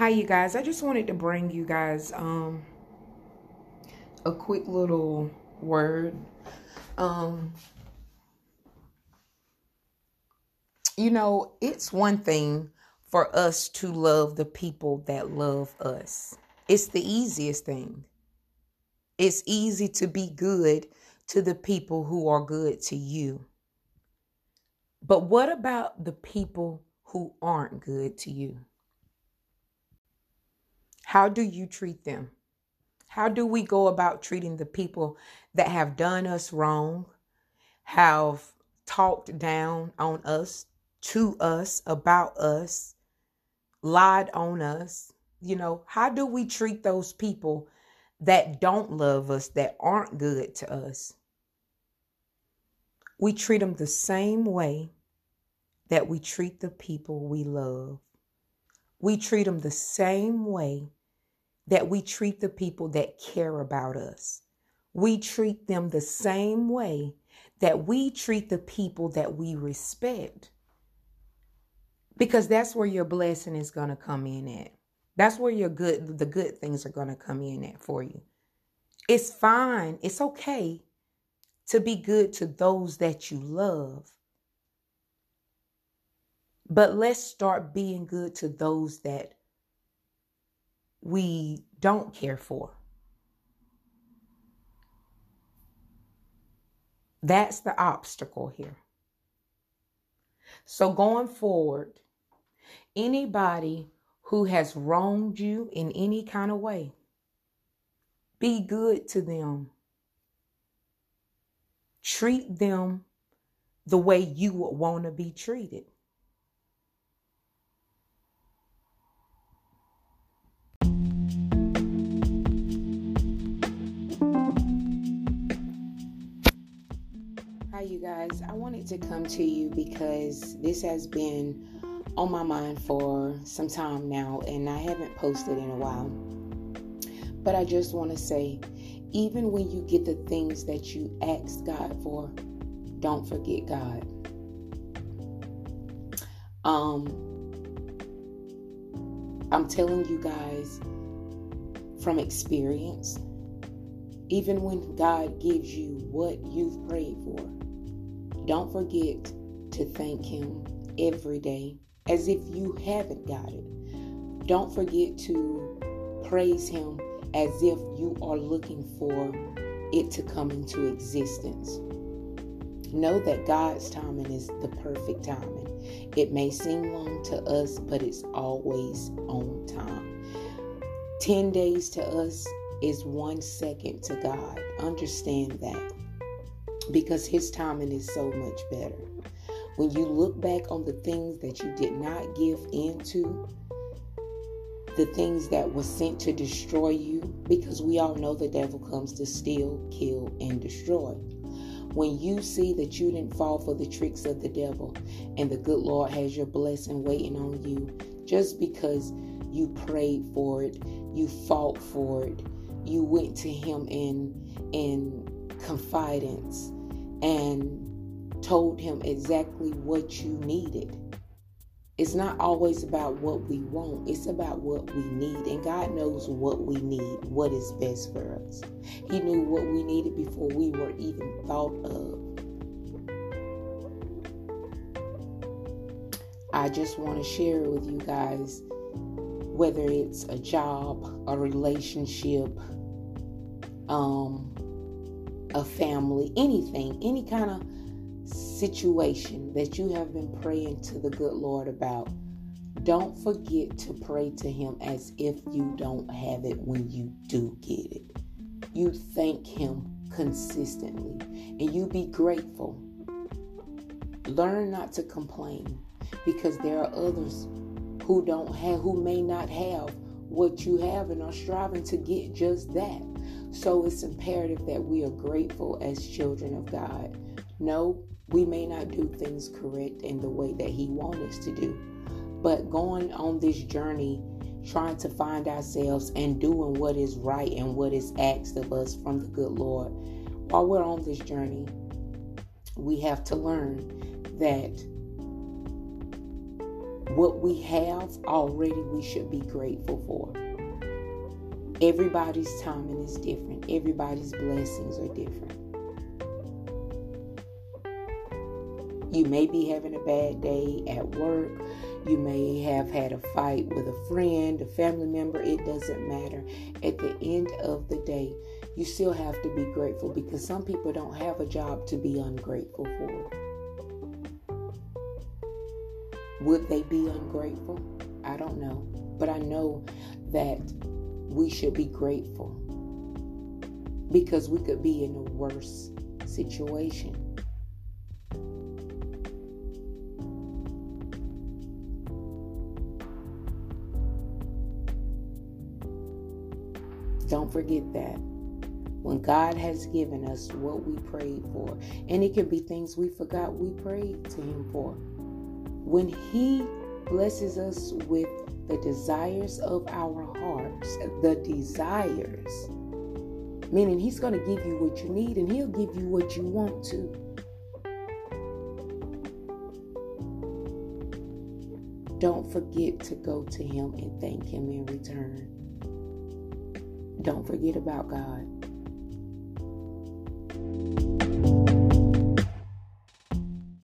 Hi, you guys. I just wanted to bring you guys um, a quick little word. Um, you know, it's one thing for us to love the people that love us, it's the easiest thing. It's easy to be good to the people who are good to you. But what about the people who aren't good to you? How do you treat them? How do we go about treating the people that have done us wrong, have talked down on us, to us, about us, lied on us? You know, how do we treat those people that don't love us, that aren't good to us? We treat them the same way that we treat the people we love. We treat them the same way that we treat the people that care about us. We treat them the same way that we treat the people that we respect. Because that's where your blessing is going to come in at. That's where your good the good things are going to come in at for you. It's fine. It's okay to be good to those that you love. But let's start being good to those that we don't care for. That's the obstacle here. So, going forward, anybody who has wronged you in any kind of way, be good to them. Treat them the way you would want to be treated. Hi, you guys. I wanted to come to you because this has been on my mind for some time now, and I haven't posted in a while. But I just want to say even when you get the things that you ask God for, don't forget God. Um, I'm telling you guys from experience, even when God gives you what you've prayed for, don't forget to thank Him every day as if you haven't got it. Don't forget to praise Him as if you are looking for it to come into existence. Know that God's timing is the perfect timing. It may seem long to us, but it's always on time. 10 days to us is one second to God. Understand that because his timing is so much better. When you look back on the things that you did not give into, the things that were sent to destroy you, because we all know the devil comes to steal, kill, and destroy. When you see that you didn't fall for the tricks of the devil and the good Lord has your blessing waiting on you, just because you prayed for it, you fought for it, you went to him in in confidence and told him exactly what you needed. It's not always about what we want, it's about what we need. And God knows what we need, what is best for us. He knew what we needed before we were even thought of. I just want to share with you guys whether it's a job, a relationship, um, a family, anything, any kind of situation that you have been praying to the good Lord about, don't forget to pray to Him as if you don't have it when you do get it. You thank Him consistently and you be grateful. Learn not to complain because there are others who don't have, who may not have what you have and are striving to get just that. So it's imperative that we are grateful as children of God. No, we may not do things correct in the way that He wants us to do, but going on this journey, trying to find ourselves and doing what is right and what is asked of us from the good Lord, while we're on this journey, we have to learn that what we have already, we should be grateful for. Everybody's timing is different, everybody's blessings are different. You may be having a bad day at work. You may have had a fight with a friend, a family member. It doesn't matter. At the end of the day, you still have to be grateful because some people don't have a job to be ungrateful for. Would they be ungrateful? I don't know. But I know that we should be grateful because we could be in a worse situation. Don't forget that. When God has given us what we prayed for, and it could be things we forgot we prayed to Him for. When He blesses us with the desires of our hearts, the desires, meaning He's going to give you what you need and He'll give you what you want to. Don't forget to go to Him and thank Him in return. Don't forget about God.